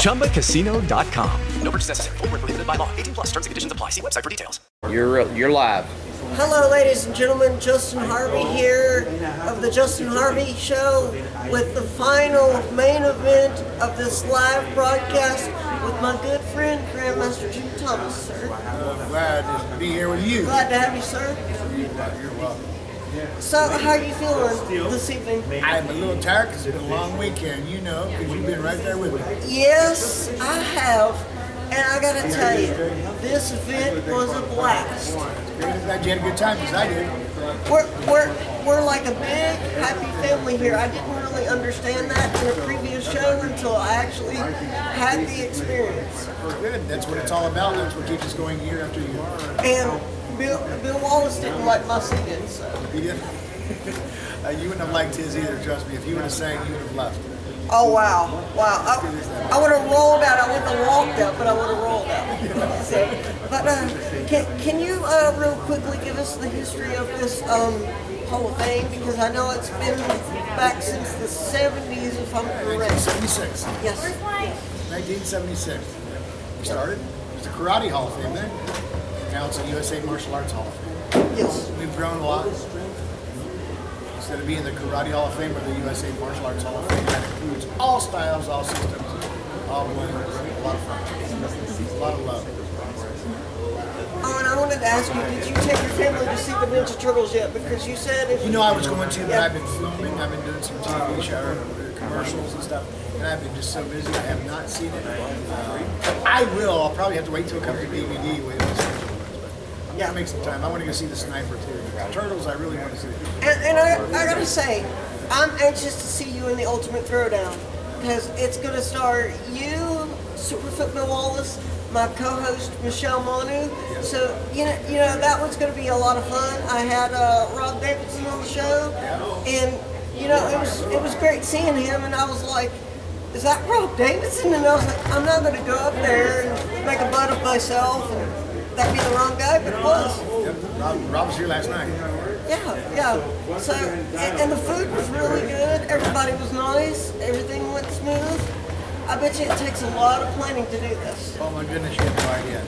ChumbaCasino.com. No purchase necessary. Full prohibited by law. 18 plus terms and conditions apply. See website for details. You're uh, you're live. Hello, ladies and gentlemen. Justin Harvey here of the Justin Harvey Show with the final main event of this live broadcast with my good friend, Grandmaster Jim Thomas, sir. glad to be here with you. Glad to have you, sir. You're welcome. So, how are you feeling this evening? I'm a little tired because it's been a long weekend, you know, because you've been right there with me. Yes, I have. And I gotta tell you, this event was a blast. Glad you had a good time because I did. We're, we're, we're like a big, happy family here. I didn't really understand that in a previous show until I actually had the experience. Good. That's what it's all about. That's what keeps us going year after year. And Bill, Bill Wallace didn't like my singing, so. He did. uh, you wouldn't have liked his either, trust me. If you would have sang, you would have left. Oh, wow. Wow. I, I would have rolled out. I wouldn't have walked out, but I would have rolled out. So, but uh, can, can you uh, real quickly give us the history of this um, Hall of Fame? Because I know it's been back since the 70s, if I'm correct. 1976. Yes. 1976. We started. It was the Karate Hall of Fame then. Now it's the USA Martial Arts Hall of Fame. Yes. We've grown a lot. Instead of being the Karate Hall of Fame or the USA Martial Arts Hall of Fame, that includes all styles, all systems, all blends. A lot of fun. A lot of love. Oh, and I wanted to ask you, did you take your family to see the Ninja Turtles yet? Because you said if You know, I was going to, but I've been filming. I've been doing some TV show uh, commercials and stuff, and I've been just so busy. I have not seen it. Uh, I will. I'll probably have to wait till it comes to DVD with it. Yeah, make some time. I want to go see the Sniper too. The Turtles, I really want to see. And, and I, I gotta say, I'm anxious to see you in the Ultimate Throwdown because it's gonna star you, Superfoot Bill Wallace, my co-host Michelle Manu. So you know, you know that one's gonna be a lot of fun. I had uh, Rob Davidson on the show, and you know it was it was great seeing him, and I was like. Is that Rob Davidson? And I was like, I'm not going to go up there and make a butt of myself and that'd be the wrong guy, but it was. Yep, Rob, Rob was here last night. Yeah, yeah. So, and, and the food was really good. Everybody was nice. Everything went smooth. I bet you it takes a lot of planning to do this. Oh my goodness, you have no idea.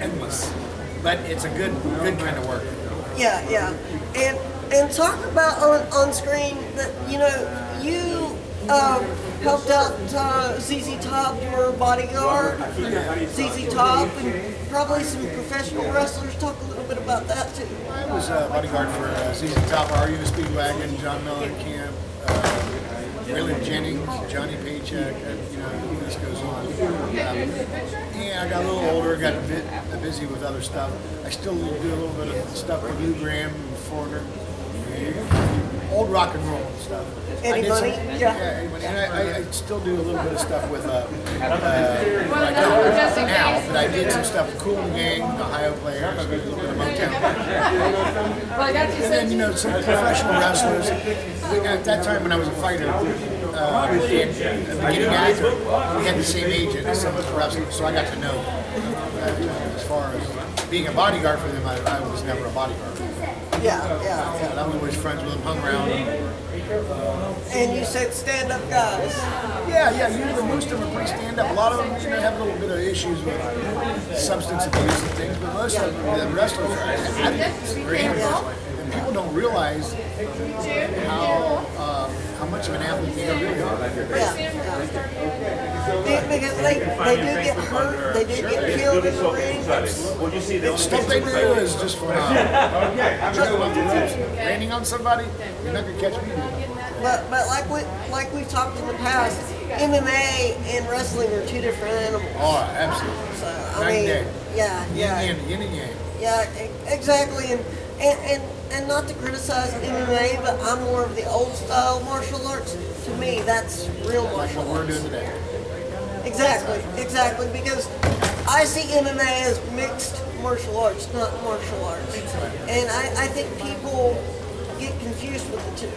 Endless, but it's a good, good kind of work. Yeah, yeah. And and talk about on, on screen that you know you um, helped out uh, ZZ Top, your bodyguard, ZZ Top, and probably some professional wrestlers. Talk a little bit about that too. I was a bodyguard for uh, ZZ Top, REO Speedwagon, John Mellencamp, uh, Waylon Jennings, Johnny Paycheck, and, you know, the list goes on. Um, yeah, I got a little older, got a bit uh, busy with other stuff. I still do a little bit of stuff with Lou Gramm and Foreigner. Old rock and roll stuff. I did some- Yeah, Yeah. Eddie Money. And I, I, I still do a little bit of stuff with, uh, uh, I don't now, but I did some stuff with Kool and Gang, the Ohio players, a little bit of Motown. And then, you know, some professional wrestlers. At that time when I was a fighter, uh, and a beginning actor, we had the same agent as some of the wrestlers, so I got to know. Uh, as far as being a bodyguard for them, I, I was never a bodyguard. Yeah, yeah, But I was always friends with them, hung around. yeah. And you said stand-up guys. Yeah, yeah, usually most of them are pretty stand up. A lot of them, you know, have a little bit of issues with substance abuse and things, but most of them, the wrestlers are athletes. They're athletes. And people don't realize how uh, how much of an athlete they really are. Yeah, yeah. Because they, they do get hurt, they do get killed in the ring. The stuff they do is just phenomenal. Jumping off the ropes, landing on somebody, you're not gonna catch me. But but like we like we've talked in the past, MMA and wrestling are two different animals. Oh, absolutely. So I mean, day. yeah, Yin yeah, and yin and yang. yeah, exactly. And and and and not to criticize MMA, but I'm more of the old style martial arts. To me, that's real martial arts. What we're doing today. Exactly, exactly. Because I see MMA as mixed martial arts, not martial arts. And I, I think people get confused with the two.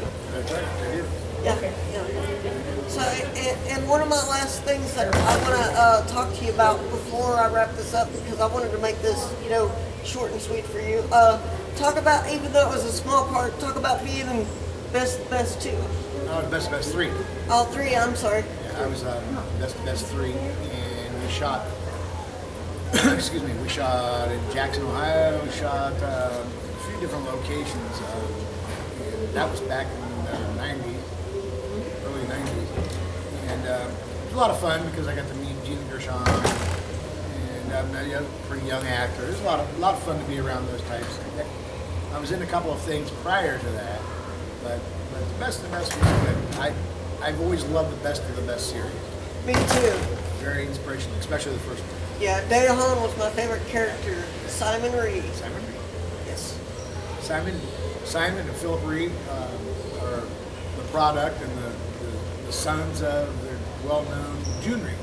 Yeah, yeah. So, and, one of my last things that I want to uh, talk to you about before I wrap this up, because I wanted to make this, you know, short and sweet for you. Uh, talk about, even though it was a small part, talk about being best best two. I was best best three. All three. I'm sorry. Yeah, I was um, best best three, and we shot. excuse me. We shot in Jackson, Ohio. We shot um, a few different locations. Um, and that was back in the '90s, early '90s, and um, it was a lot of fun because I got to meet Gina Gershon and um, a pretty young actor. It was a lot of a lot of fun to be around those types. I was in a couple of things prior to that, but, but the best of the best was good. I I've always loved the best of the best series. Me too. Very inspirational, especially the first one. Yeah, Dana Hahn was my favorite character. Simon Rhee. Simon Rhee. Yes. Simon, Simon and Phillip Rhee um, are the product and the, the, the sons of the well-known Jhoon Rhee.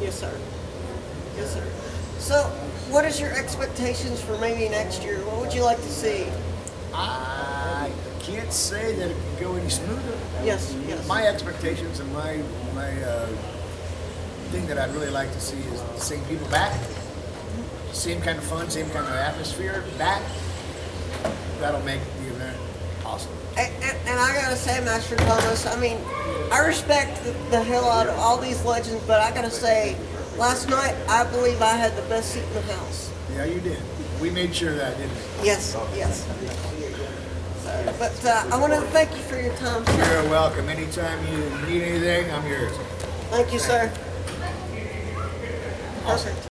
Yes, sir. Yes, sir. So, what is your expectations for maybe next year? What would you like to see? I can't say that it can go any smoother. Yes, yes. My expectations and my my uh, thing that I'd really like to see is the same people back, same kind of fun, same kind of atmosphere back. That'll make the event awesome. And, and, and I gotta say, Master Thomas, I mean, I respect the, the hell out of all these legends, but I gotta say, last night I believe I had the best seat in the house. Yeah, you did. We made sure of that, didn't we? Yes, yes. But uh, I want to thank you for your time. You're welcome. Anytime you need anything, I'm yours. Thank you, sir. Perfect.